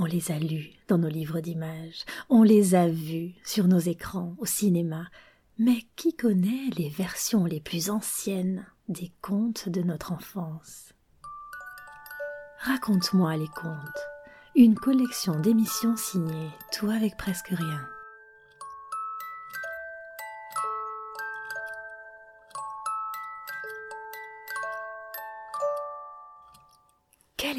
On les a lus dans nos livres d'images, on les a vus sur nos écrans au cinéma, mais qui connaît les versions les plus anciennes des contes de notre enfance? Raconte-moi les contes, une collection d'émissions signées, tout avec presque rien.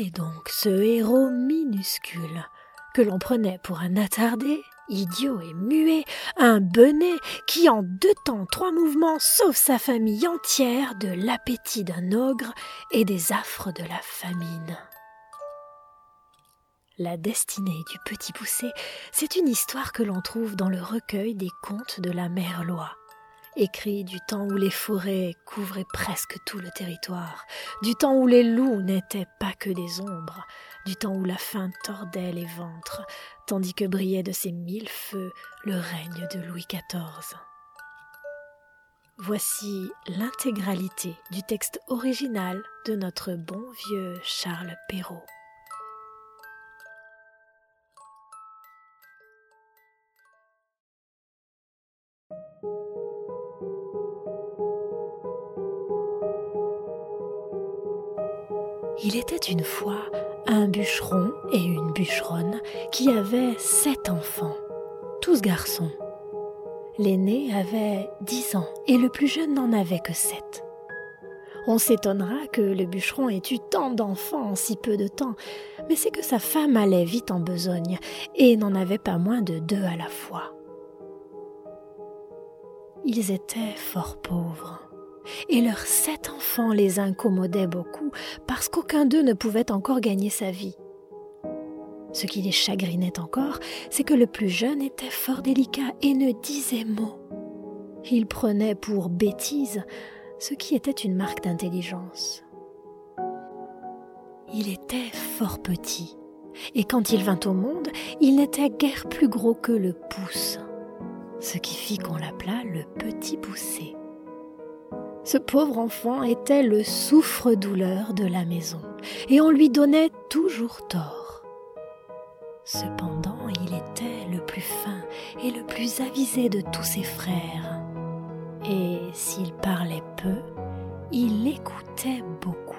Donc ce héros minuscule que l'on prenait pour un attardé, idiot et muet, un benet qui en deux temps, trois mouvements sauve sa famille entière de l'appétit d'un ogre et des affres de la famine. La destinée du petit poussé, c'est une histoire que l'on trouve dans le recueil des contes de la mère écrit du temps où les forêts couvraient presque tout le territoire, du temps où les loups n'étaient pas que des ombres, du temps où la faim tordait les ventres, tandis que brillait de ses mille feux le règne de Louis XIV. Voici l'intégralité du texte original de notre bon vieux Charles Perrault. Il était une fois un bûcheron et une bûcheronne qui avaient sept enfants, tous garçons. L'aîné avait dix ans et le plus jeune n'en avait que sept. On s'étonnera que le bûcheron ait eu tant d'enfants en si peu de temps, mais c'est que sa femme allait vite en besogne et n'en avait pas moins de deux à la fois. Ils étaient fort pauvres et leurs sept enfants les incommodaient beaucoup parce qu'aucun d'eux ne pouvait encore gagner sa vie. Ce qui les chagrinait encore, c'est que le plus jeune était fort délicat et ne disait mot. Il prenait pour bêtise ce qui était une marque d'intelligence. Il était fort petit, et quand il vint au monde, il n'était guère plus gros que le pouce, ce qui fit qu'on l'appela le petit poussé. Ce pauvre enfant était le souffre-douleur de la maison, et on lui donnait toujours tort. Cependant, il était le plus fin et le plus avisé de tous ses frères, et s'il parlait peu, il écoutait beaucoup.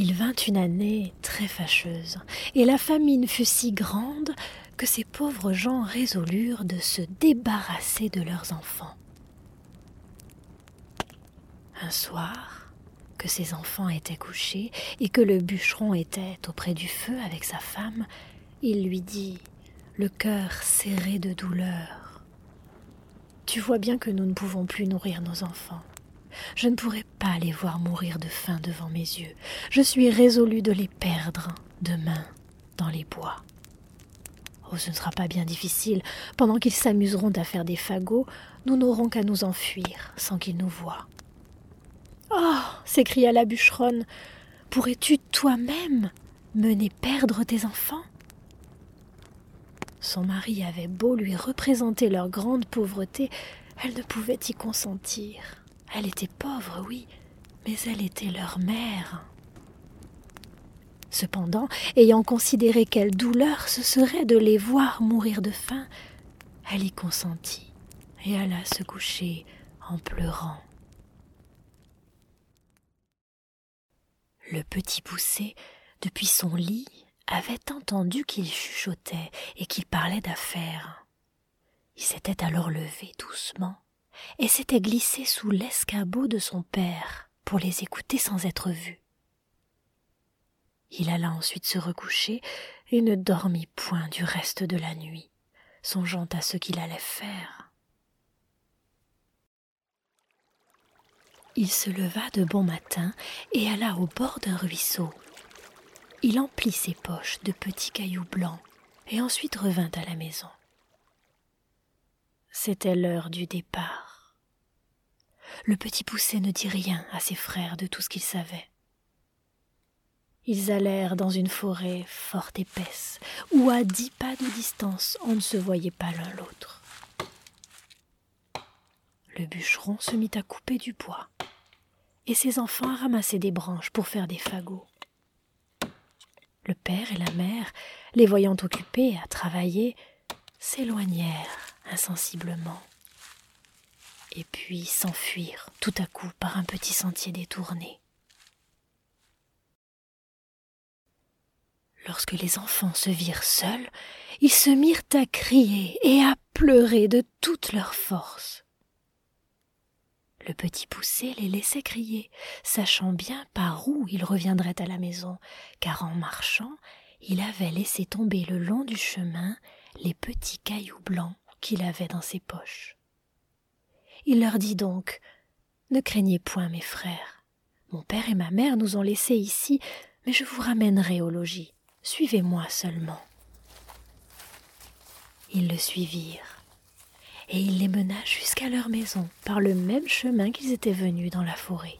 Il vint une année très fâcheuse, et la famine fut si grande que ces pauvres gens résolurent de se débarrasser de leurs enfants. Un soir, que ses enfants étaient couchés et que le bûcheron était auprès du feu avec sa femme, il lui dit, le cœur serré de douleur. Tu vois bien que nous ne pouvons plus nourrir nos enfants. Je ne pourrai pas les voir mourir de faim devant mes yeux. Je suis résolu de les perdre demain dans les bois. Oh, ce ne sera pas bien difficile. Pendant qu'ils s'amuseront à faire des fagots, nous n'aurons qu'à nous enfuir sans qu'ils nous voient. Oh s'écria la bûcheronne, pourrais-tu toi-même mener perdre tes enfants? Son mari avait beau lui représenter leur grande pauvreté, elle ne pouvait y consentir. Elle était pauvre, oui, mais elle était leur mère. Cependant, ayant considéré quelle douleur ce serait de les voir mourir de faim, elle y consentit et alla se coucher en pleurant. Le petit poussé, depuis son lit, avait entendu qu'il chuchotait et qu'il parlait d'affaires. Il s'était alors levé doucement et s'était glissé sous l'escabeau de son père pour les écouter sans être vu. Il alla ensuite se recoucher et ne dormit point du reste de la nuit, songeant à ce qu'il allait faire. Il se leva de bon matin et alla au bord d'un ruisseau. Il emplit ses poches de petits cailloux blancs et ensuite revint à la maison. C'était l'heure du départ le petit poussé ne dit rien à ses frères de tout ce qu'il savait. Ils allèrent dans une forêt fort épaisse, où à dix pas de distance on ne se voyait pas l'un l'autre. Le bûcheron se mit à couper du bois, et ses enfants à ramasser des branches pour faire des fagots. Le père et la mère, les voyant occupés à travailler, s'éloignèrent insensiblement, et puis s'enfuirent tout à coup par un petit sentier détourné. Lorsque les enfants se virent seuls, ils se mirent à crier et à pleurer de toute leur force. Le petit poussé les laissait crier, sachant bien par où il reviendrait à la maison, car en marchant, il avait laissé tomber le long du chemin les petits cailloux blancs qu'il avait dans ses poches. Il leur dit donc Ne craignez point, mes frères. Mon père et ma mère nous ont laissés ici, mais je vous ramènerai au logis. Suivez-moi seulement. Ils le suivirent, et il les mena jusqu'à leur maison par le même chemin qu'ils étaient venus dans la forêt.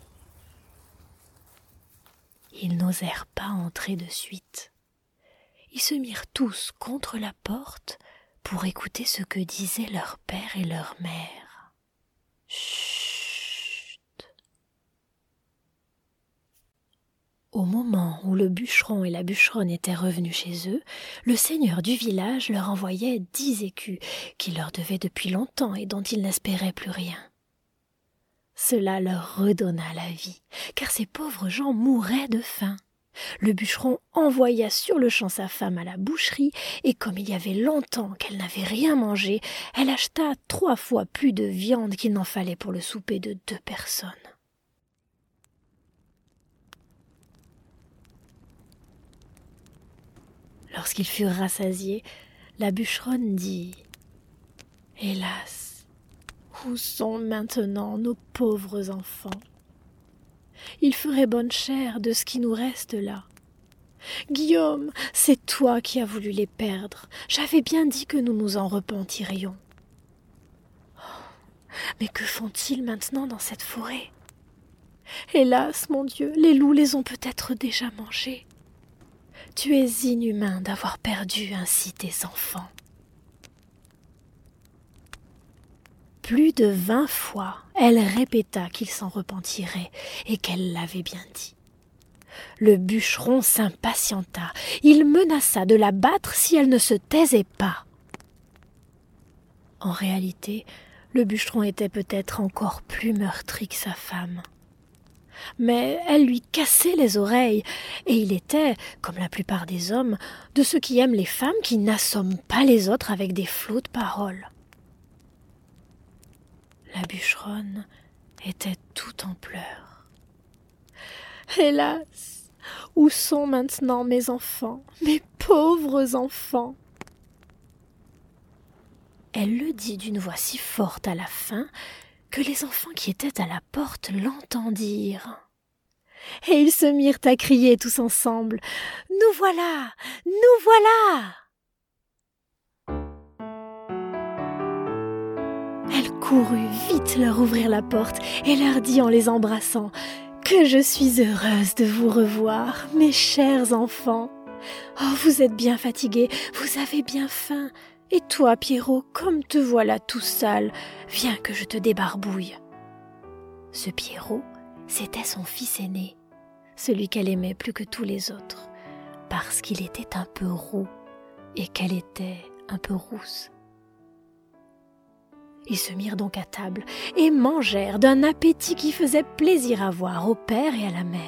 Ils n'osèrent pas entrer de suite. Ils se mirent tous contre la porte pour écouter ce que disaient leur père et leur mère. Au moment où le bûcheron et la bûcheronne étaient revenus chez eux, le seigneur du village leur envoyait dix écus qu'il leur devait depuis longtemps et dont ils n'espéraient plus rien. Cela leur redonna la vie, car ces pauvres gens mouraient de faim. Le bûcheron envoya sur le champ sa femme à la boucherie, et comme il y avait longtemps qu'elle n'avait rien mangé, elle acheta trois fois plus de viande qu'il n'en fallait pour le souper de deux personnes. Lorsqu'ils furent rassasiés, la bûcheronne dit Hélas, où sont maintenant nos pauvres enfants? Ils feraient bonne chère de ce qui nous reste là. Guillaume, c'est toi qui as voulu les perdre. J'avais bien dit que nous nous en repentirions. Oh, mais que font-ils maintenant dans cette forêt? Hélas, mon Dieu, les loups les ont peut-être déjà mangés. Tu es inhumain d'avoir perdu ainsi tes enfants. Plus de vingt fois, elle répéta qu'il s'en repentirait et qu'elle l'avait bien dit. Le bûcheron s'impatienta. Il menaça de la battre si elle ne se taisait pas. En réalité, le bûcheron était peut-être encore plus meurtri que sa femme mais elle lui cassait les oreilles, et il était, comme la plupart des hommes, de ceux qui aiment les femmes qui n'assomment pas les autres avec des flots de paroles. La bûcheronne était tout en pleurs. Hélas, où sont maintenant mes enfants, mes pauvres enfants? Elle le dit d'une voix si forte à la fin que les enfants qui étaient à la porte l'entendirent. Et ils se mirent à crier tous ensemble. Nous voilà. Nous voilà. Courut vite leur ouvrir la porte et leur dit en les embrassant Que je suis heureuse de vous revoir, mes chers enfants. Oh, vous êtes bien fatigués, vous avez bien faim. Et toi, Pierrot, comme te voilà tout sale, viens que je te débarbouille. Ce Pierrot, c'était son fils aîné, celui qu'elle aimait plus que tous les autres, parce qu'il était un peu roux et qu'elle était un peu rousse. Ils se mirent donc à table et mangèrent d'un appétit qui faisait plaisir à voir au père et à la mère.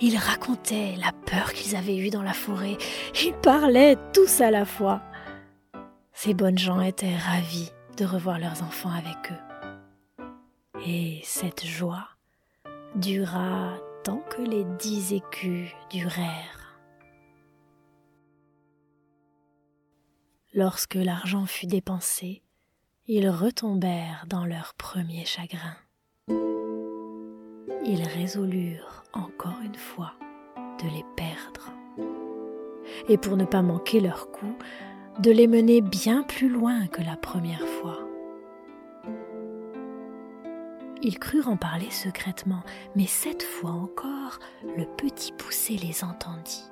Ils racontaient la peur qu'ils avaient eue dans la forêt, ils parlaient tous à la fois. Ces bonnes gens étaient ravis de revoir leurs enfants avec eux. Et cette joie dura tant que les dix écus durèrent. Lorsque l'argent fut dépensé, ils retombèrent dans leur premier chagrin. Ils résolurent encore une fois de les perdre. Et pour ne pas manquer leur coup, de les mener bien plus loin que la première fois. Ils crurent en parler secrètement, mais cette fois encore, le petit poussé les entendit.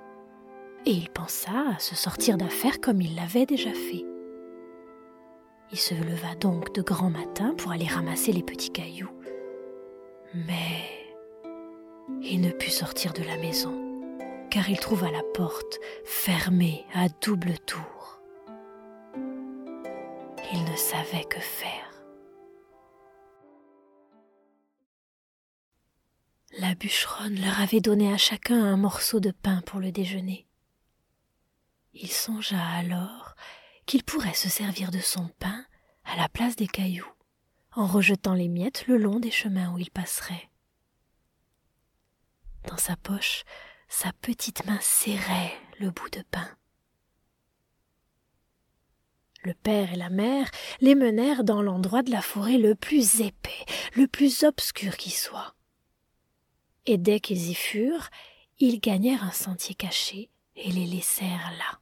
Et il pensa à se sortir d'affaire comme il l'avait déjà fait. Il se leva donc de grand matin pour aller ramasser les petits cailloux. Mais il ne put sortir de la maison, car il trouva la porte fermée à double tour. Il ne savait que faire. La bûcheronne leur avait donné à chacun un morceau de pain pour le déjeuner. Il songea alors qu'il pourrait se servir de son pain à la place des cailloux, en rejetant les miettes le long des chemins où il passerait. Dans sa poche, sa petite main serrait le bout de pain. Le père et la mère les menèrent dans l'endroit de la forêt le plus épais, le plus obscur qui soit et dès qu'ils y furent, ils gagnèrent un sentier caché et les laissèrent là.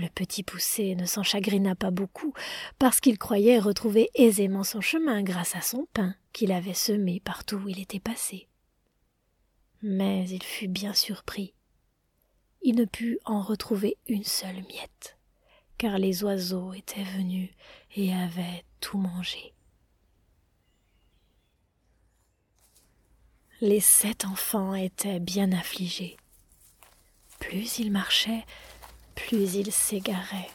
Le petit poussé ne s'en chagrina pas beaucoup, parce qu'il croyait retrouver aisément son chemin grâce à son pain qu'il avait semé partout où il était passé. Mais il fut bien surpris. Il ne put en retrouver une seule miette, car les oiseaux étaient venus et avaient tout mangé. les sept enfants étaient bien affligés. Plus ils marchaient, plus ils s'égaraient,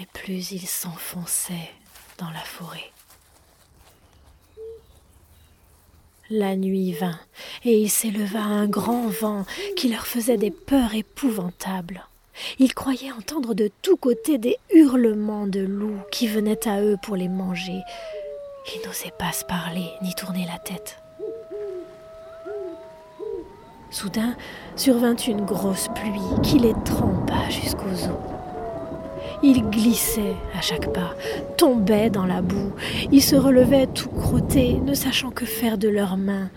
et plus ils s'enfonçaient dans la forêt. La nuit vint, et il s'éleva un grand vent qui leur faisait des peurs épouvantables. Ils croyaient entendre de tous côtés des hurlements de loups qui venaient à eux pour les manger. Ils n'osaient pas se parler ni tourner la tête. Soudain survint une grosse pluie qui les trempa jusqu'aux os. Ils glissaient à chaque pas, tombaient dans la boue, ils se relevaient tout crottés, ne sachant que faire de leurs mains.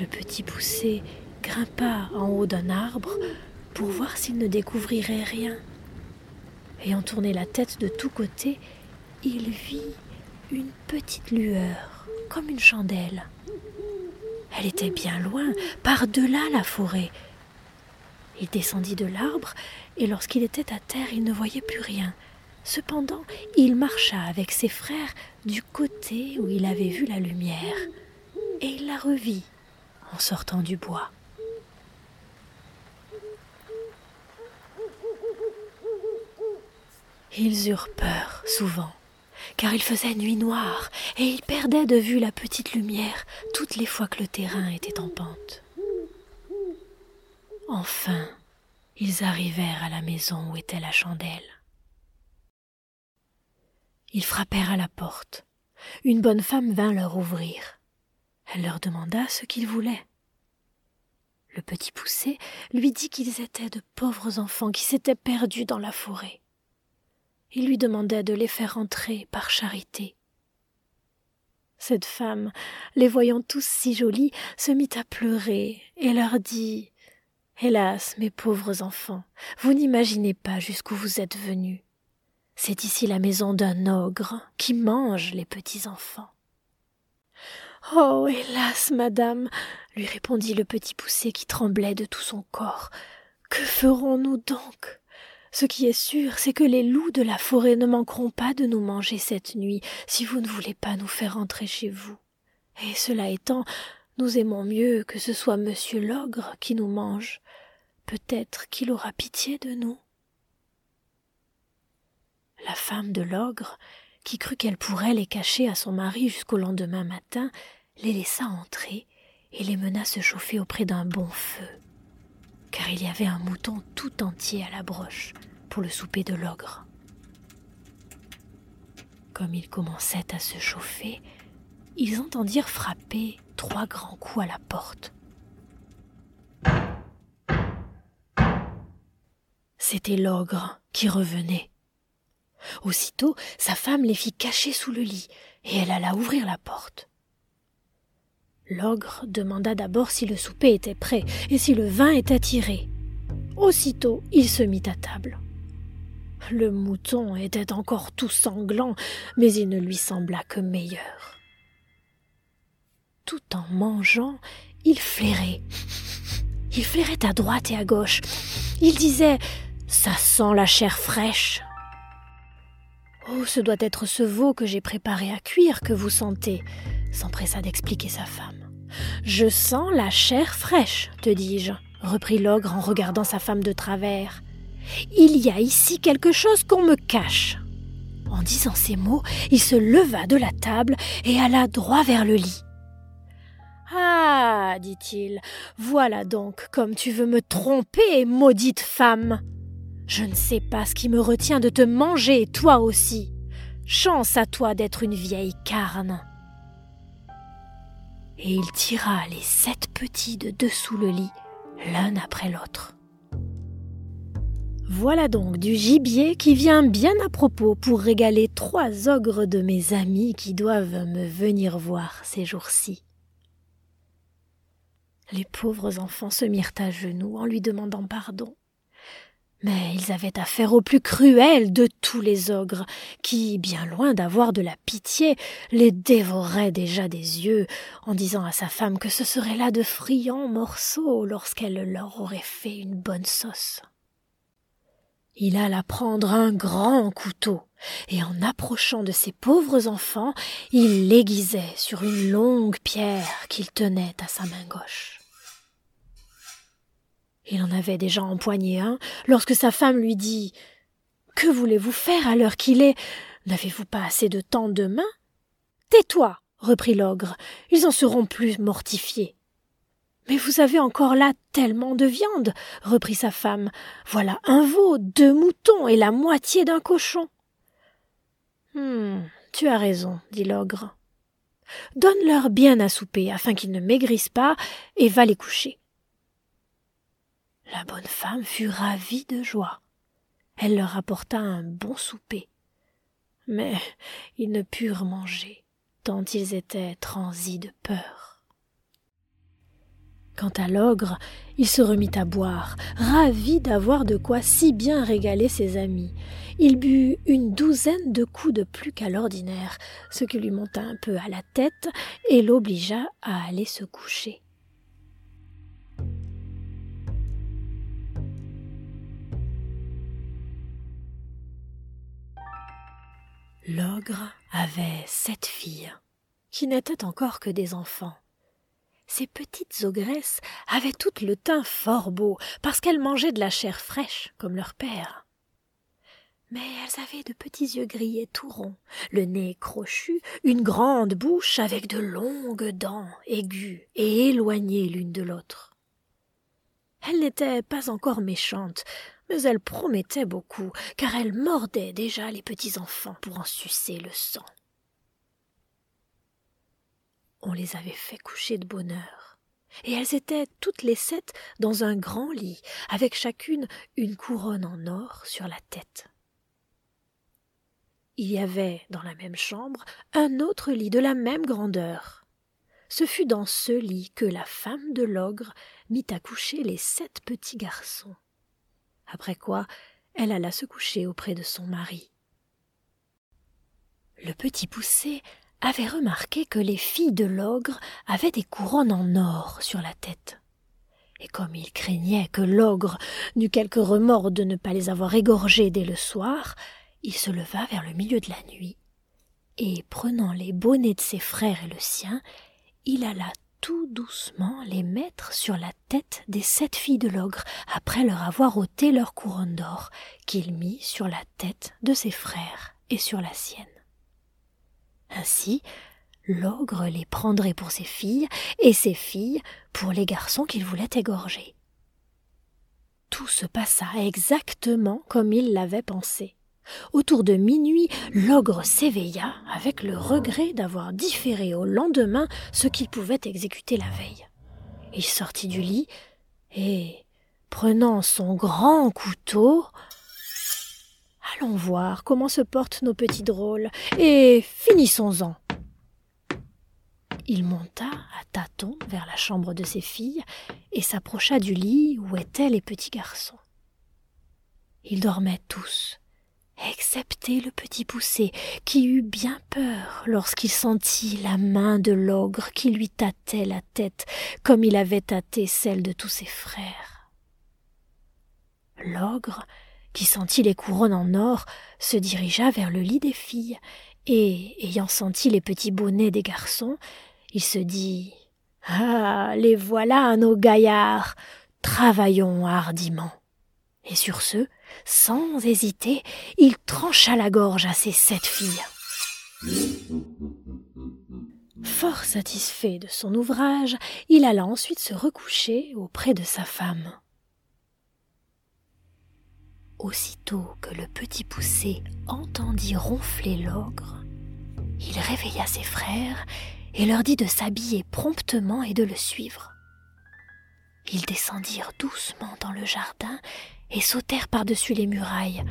Le petit poussé grimpa en haut d'un arbre pour voir s'il ne découvrirait rien. Ayant tourné la tête de tous côtés, il vit une petite lueur, comme une chandelle. Elle était bien loin, par-delà la forêt. Il descendit de l'arbre, et lorsqu'il était à terre, il ne voyait plus rien. Cependant, il marcha avec ses frères du côté où il avait vu la lumière, et il la revit en sortant du bois. Ils eurent peur souvent car il faisait nuit noire, et ils perdaient de vue la petite lumière toutes les fois que le terrain était en pente. Enfin, ils arrivèrent à la maison où était la chandelle. Ils frappèrent à la porte. Une bonne femme vint leur ouvrir. Elle leur demanda ce qu'ils voulaient. Le petit poussé lui dit qu'ils étaient de pauvres enfants qui s'étaient perdus dans la forêt il lui demandait de les faire entrer par charité. Cette femme, les voyant tous si jolis, se mit à pleurer et leur dit Hélas, mes pauvres enfants, vous n'imaginez pas jusqu'où vous êtes venus. C'est ici la maison d'un ogre qui mange les petits enfants. Oh, hélas, madame, lui répondit le petit poussé qui tremblait de tout son corps. Que ferons-nous donc? Ce qui est sûr, c'est que les loups de la forêt ne manqueront pas de nous manger cette nuit si vous ne voulez pas nous faire entrer chez vous. Et cela étant, nous aimons mieux que ce soit monsieur l'ogre qui nous mange. Peut-être qu'il aura pitié de nous. La femme de l'ogre, qui crut qu'elle pourrait les cacher à son mari jusqu'au lendemain matin, les laissa entrer et les mena se chauffer auprès d'un bon feu car il y avait un mouton tout entier à la broche pour le souper de l'ogre. Comme ils commençaient à se chauffer, ils entendirent frapper trois grands coups à la porte. C'était l'ogre qui revenait. Aussitôt, sa femme les fit cacher sous le lit, et elle alla ouvrir la porte. L'ogre demanda d'abord si le souper était prêt et si le vin était tiré. Aussitôt, il se mit à table. Le mouton était encore tout sanglant, mais il ne lui sembla que meilleur. Tout en mangeant, il flairait. Il flairait à droite et à gauche. Il disait Ça sent la chair fraîche. Ce doit être ce veau que j'ai préparé à cuire que vous sentez, s'empressa d'expliquer sa femme. Je sens la chair fraîche, te dis-je, reprit l'ogre en regardant sa femme de travers. Il y a ici quelque chose qu'on me cache. En disant ces mots, il se leva de la table et alla droit vers le lit. Ah, dit-il, voilà donc comme tu veux me tromper, maudite femme. Je ne sais pas ce qui me retient de te manger, toi aussi. Chance à toi d'être une vieille carne. Et il tira les sept petits de dessous le lit, l'un après l'autre. Voilà donc du gibier qui vient bien à propos pour régaler trois ogres de mes amis qui doivent me venir voir ces jours-ci. Les pauvres enfants se mirent à genoux en lui demandant pardon. Mais ils avaient affaire au plus cruel de tous les ogres, qui, bien loin d'avoir de la pitié, les dévoraient déjà des yeux, en disant à sa femme que ce serait là de friands morceaux lorsqu'elle leur aurait fait une bonne sauce. Il alla prendre un grand couteau, et en approchant de ces pauvres enfants, il l'aiguisait sur une longue pierre qu'il tenait à sa main gauche. Il en avait déjà empoigné un lorsque sa femme lui dit Que voulez-vous faire à l'heure qu'il est? N'avez-vous pas assez de temps demain? Tais-toi, reprit l'ogre, ils en seront plus mortifiés. Mais vous avez encore là tellement de viande, reprit sa femme. Voilà un veau, deux moutons et la moitié d'un cochon. Hum, tu as raison, dit l'ogre. Donne-leur bien à souper afin qu'ils ne maigrissent pas et va les coucher. La bonne femme fut ravie de joie. Elle leur apporta un bon souper. Mais ils ne purent manger, tant ils étaient transis de peur. Quant à l'ogre, il se remit à boire, ravi d'avoir de quoi si bien régaler ses amis. Il but une douzaine de coups de plus qu'à l'ordinaire, ce qui lui monta un peu à la tête et l'obligea à aller se coucher. L'ogre avait sept filles, qui n'étaient encore que des enfants. Ces petites ogresses avaient toutes le teint fort beau, parce qu'elles mangeaient de la chair fraîche, comme leur père. Mais elles avaient de petits yeux gris et tout ronds, le nez crochu, une grande bouche avec de longues dents aiguës et éloignées l'une de l'autre. Elles n'étaient pas encore méchantes, mais elle promettait beaucoup, car elle mordait déjà les petits enfants pour en sucer le sang. On les avait fait coucher de bonne heure, et elles étaient toutes les sept dans un grand lit, avec chacune une couronne en or sur la tête. Il y avait dans la même chambre un autre lit de la même grandeur. Ce fut dans ce lit que la femme de l'ogre mit à coucher les sept petits garçons après quoi elle alla se coucher auprès de son mari. Le petit poussé avait remarqué que les filles de l'ogre avaient des couronnes en or sur la tête. Et comme il craignait que l'ogre n'eût quelque remords de ne pas les avoir égorgées dès le soir, il se leva vers le milieu de la nuit, et prenant les bonnets de ses frères et le sien, il alla tout doucement les mettre sur la tête des sept filles de l'ogre, après leur avoir ôté leur couronne d'or, qu'il mit sur la tête de ses frères et sur la sienne. Ainsi, l'ogre les prendrait pour ses filles, et ses filles pour les garçons qu'il voulait égorger. Tout se passa exactement comme il l'avait pensé. Autour de minuit, l'ogre s'éveilla avec le regret d'avoir différé au lendemain ce qu'il pouvait exécuter la veille. Il sortit du lit et, prenant son grand couteau, Allons voir comment se portent nos petits drôles, et finissons-en. Il monta à tâtons vers la chambre de ses filles et s'approcha du lit où étaient les petits garçons. Ils dormaient tous, excepté le petit poussé, qui eut bien peur lorsqu'il sentit la main de l'ogre qui lui tâtait la tête comme il avait tâté celle de tous ses frères. L'ogre, qui sentit les couronnes en or, se dirigea vers le lit des filles, et, ayant senti les petits bonnets des garçons, il se dit Ah. Les voilà nos gaillards. Travaillons hardiment. Et sur ce, sans hésiter, il trancha la gorge à ses sept filles. Fort satisfait de son ouvrage, il alla ensuite se recoucher auprès de sa femme. Aussitôt que le petit poussé entendit ronfler l'ogre, il réveilla ses frères et leur dit de s'habiller promptement et de le suivre. Ils descendirent doucement dans le jardin et sautèrent par-dessus les murailles.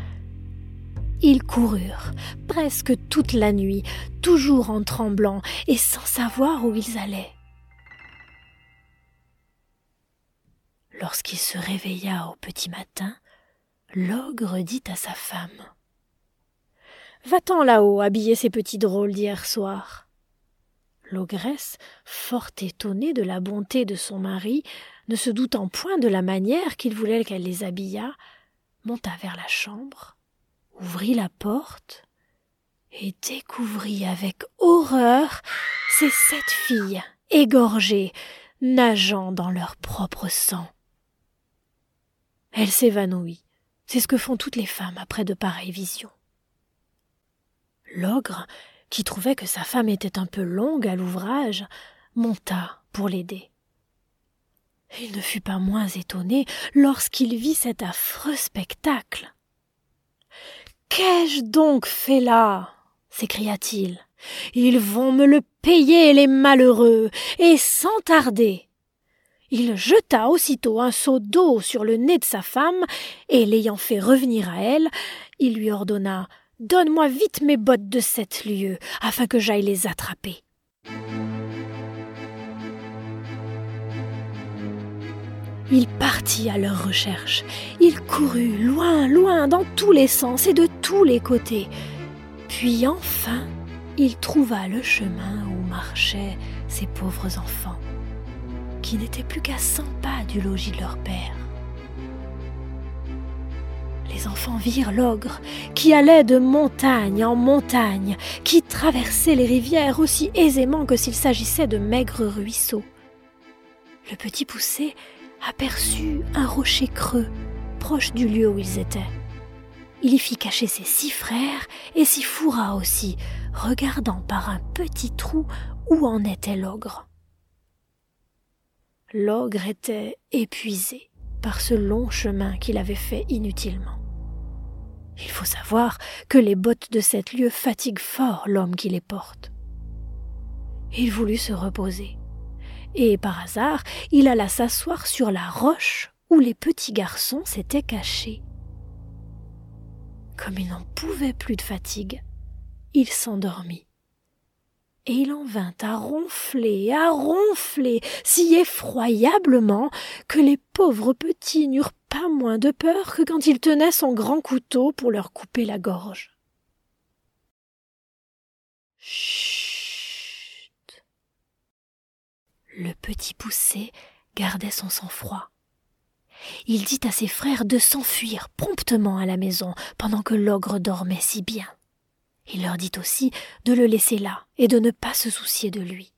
Ils coururent presque toute la nuit, toujours en tremblant et sans savoir où ils allaient. Lorsqu'il se réveilla au petit matin, l'ogre dit à sa femme Va-t'en là-haut habiller ces petits drôles d'hier soir. L'ogresse, fort étonnée de la bonté de son mari, ne se doutant point de la manière qu'il voulait qu'elle les habillât, monta vers la chambre, ouvrit la porte et découvrit avec horreur ses sept filles égorgées, nageant dans leur propre sang. Elle s'évanouit. C'est ce que font toutes les femmes après de pareilles visions. L'ogre, qui trouvait que sa femme était un peu longue à l'ouvrage, monta pour l'aider. Il ne fut pas moins étonné lorsqu'il vit cet affreux spectacle. Qu'ai-je donc fait là? s'écria-t-il. Ils vont me le payer, les malheureux, et sans tarder. Il jeta aussitôt un seau d'eau sur le nez de sa femme, et l'ayant fait revenir à elle, il lui ordonna Donne-moi vite mes bottes de sept lieues, afin que j'aille les attraper. Il partit à leur recherche. Il courut loin, loin, dans tous les sens et de tous les côtés. Puis enfin, il trouva le chemin où marchaient ces pauvres enfants, qui n'étaient plus qu'à cent pas du logis de leur père. Les enfants virent l'ogre, qui allait de montagne en montagne, qui traversait les rivières aussi aisément que s'il s'agissait de maigres ruisseaux. Le petit poussé aperçut un rocher creux, proche du lieu où ils étaient. Il y fit cacher ses six frères et s'y fourra aussi, regardant par un petit trou où en était l'ogre. L'ogre était épuisé par ce long chemin qu'il avait fait inutilement. Il faut savoir que les bottes de cette lieu fatiguent fort l'homme qui les porte. Il voulut se reposer et par hasard il alla s'asseoir sur la roche où les petits garçons s'étaient cachés. Comme il n'en pouvait plus de fatigue, il s'endormit. Et il en vint à ronfler, à ronfler, si effroyablement que les pauvres petits n'eurent pas moins de peur que quand il tenait son grand couteau pour leur couper la gorge. Le petit poussé gardait son sang-froid. Il dit à ses frères de s'enfuir promptement à la maison pendant que l'ogre dormait si bien. Il leur dit aussi de le laisser là et de ne pas se soucier de lui.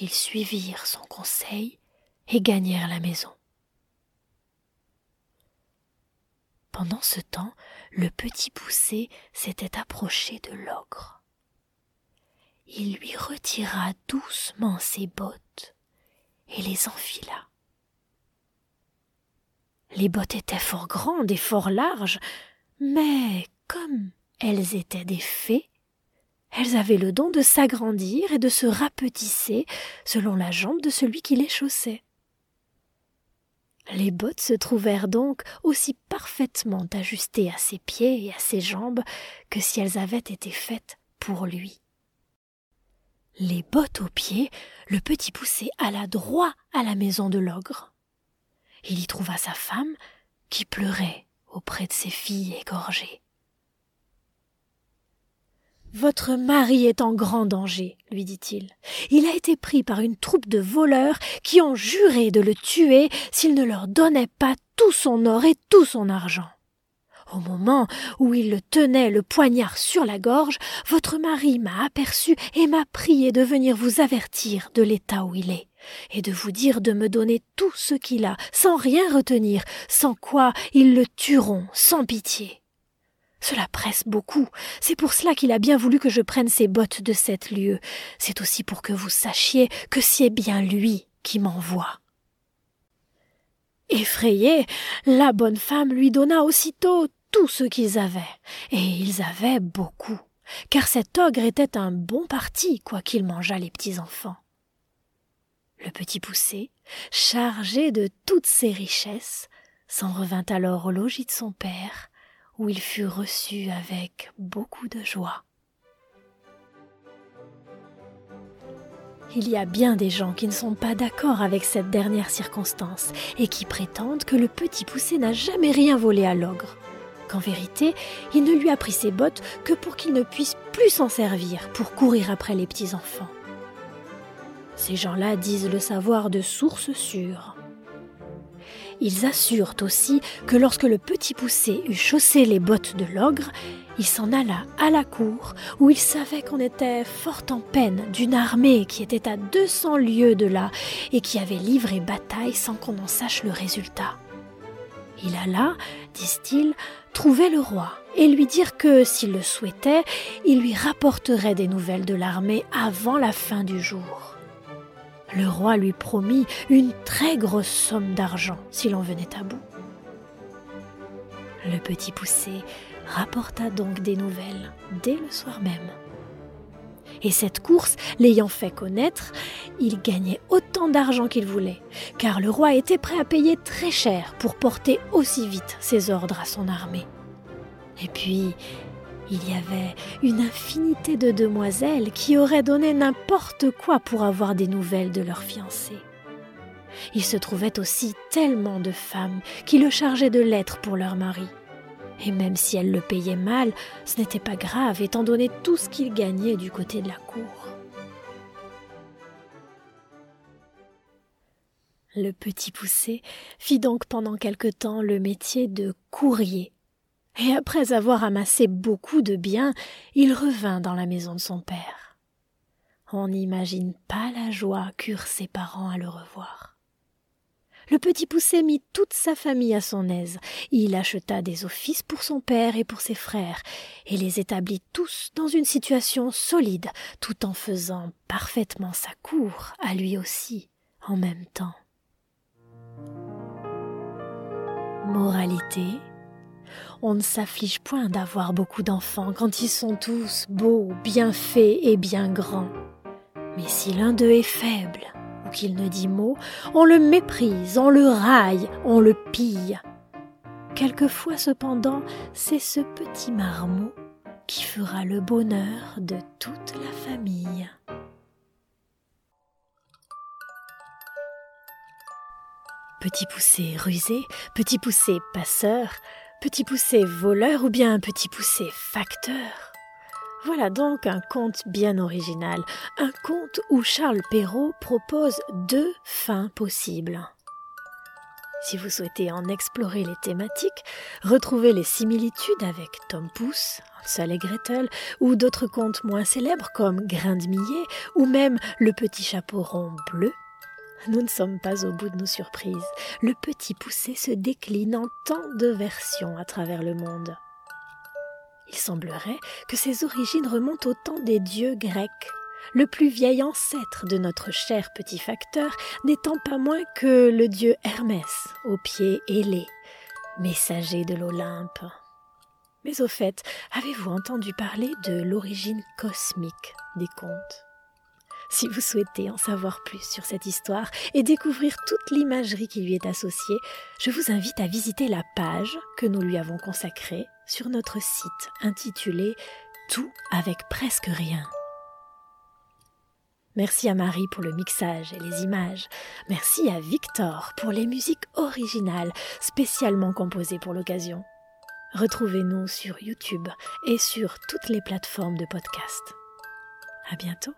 Ils suivirent son conseil et gagnèrent la maison. Pendant ce temps, le petit poussé s'était approché de l'ogre il lui retira doucement ses bottes et les enfila. Les bottes étaient fort grandes et fort larges, mais comme elles étaient des fées, elles avaient le don de s'agrandir et de se rapetisser selon la jambe de celui qui les chaussait. Les bottes se trouvèrent donc aussi parfaitement ajustées à ses pieds et à ses jambes que si elles avaient été faites pour lui. Les bottes aux pieds, le petit poussé alla droit à la maison de l'ogre. Il y trouva sa femme qui pleurait auprès de ses filles égorgées. Votre mari est en grand danger, lui dit-il. Il a été pris par une troupe de voleurs qui ont juré de le tuer s'il ne leur donnait pas tout son or et tout son argent. Au moment où il tenait le poignard sur la gorge, votre mari m'a aperçu et m'a prié de venir vous avertir de l'état où il est, et de vous dire de me donner tout ce qu'il a, sans rien retenir, sans quoi ils le tueront sans pitié. Cela presse beaucoup. C'est pour cela qu'il a bien voulu que je prenne ces bottes de sept lieues. C'est aussi pour que vous sachiez que c'est bien lui qui m'envoie. Effrayée, la bonne femme lui donna aussitôt tout ce qu'ils avaient, et ils avaient beaucoup, car cet ogre était un bon parti, quoiqu'il mangeât les petits enfants. Le petit poussé, chargé de toutes ses richesses, s'en revint alors au logis de son père, où il fut reçu avec beaucoup de joie. Il y a bien des gens qui ne sont pas d'accord avec cette dernière circonstance et qui prétendent que le petit poussé n'a jamais rien volé à l'ogre, qu'en vérité il ne lui a pris ses bottes que pour qu'il ne puisse plus s'en servir pour courir après les petits enfants. Ces gens-là disent le savoir de sources sûres. Ils assurent aussi que lorsque le petit poussé eut chaussé les bottes de l'ogre, il s'en alla à la cour, où il savait qu'on était fort en peine d'une armée qui était à deux cents lieues de là et qui avait livré bataille sans qu'on en sache le résultat. Il alla, disent-ils, trouver le roi et lui dire que, s'il le souhaitait, il lui rapporterait des nouvelles de l'armée avant la fin du jour. Le roi lui promit une très grosse somme d'argent s'il en venait à bout. Le petit poussé rapporta donc des nouvelles dès le soir même. Et cette course l'ayant fait connaître, il gagnait autant d'argent qu'il voulait, car le roi était prêt à payer très cher pour porter aussi vite ses ordres à son armée. Et puis, il y avait une infinité de demoiselles qui auraient donné n'importe quoi pour avoir des nouvelles de leurs fiancés. Il se trouvait aussi tellement de femmes qui le chargeaient de lettres pour leur mari. Et même si elles le payaient mal, ce n'était pas grave étant donné tout ce qu'il gagnait du côté de la cour. Le petit poussé fit donc pendant quelque temps le métier de courrier et après avoir amassé beaucoup de biens, il revint dans la maison de son père. On n'imagine pas la joie qu'eurent ses parents à le revoir. Le petit poussé mit toute sa famille à son aise. Il acheta des offices pour son père et pour ses frères, et les établit tous dans une situation solide, tout en faisant parfaitement sa cour à lui aussi, en même temps. Moralité on ne s'afflige point d'avoir beaucoup d'enfants quand ils sont tous beaux, bien faits et bien grands. Mais si l'un d'eux est faible, qu'il ne dit mot, on le méprise, on le raille, on le pille. Quelquefois cependant, c'est ce petit marmot qui fera le bonheur de toute la famille. Petit poussé rusé, petit poussé passeur, Petit poussé voleur ou bien petit poussé facteur Voilà donc un conte bien original, un conte où Charles Perrault propose deux fins possibles. Si vous souhaitez en explorer les thématiques, retrouver les similitudes avec Tom Pouce, Hansel et Gretel, ou d'autres contes moins célèbres comme Grain de millet, ou même Le petit chapeau rond bleu, nous ne sommes pas au bout de nos surprises. Le petit poussé se décline en tant de versions à travers le monde. Il semblerait que ses origines remontent au temps des dieux grecs, le plus vieil ancêtre de notre cher petit facteur n'étant pas moins que le dieu Hermès, aux pieds ailés, messager de l'Olympe. Mais au fait, avez-vous entendu parler de l'origine cosmique des contes? Si vous souhaitez en savoir plus sur cette histoire et découvrir toute l'imagerie qui lui est associée, je vous invite à visiter la page que nous lui avons consacrée sur notre site intitulé Tout avec presque rien. Merci à Marie pour le mixage et les images. Merci à Victor pour les musiques originales spécialement composées pour l'occasion. Retrouvez-nous sur YouTube et sur toutes les plateformes de podcast. À bientôt.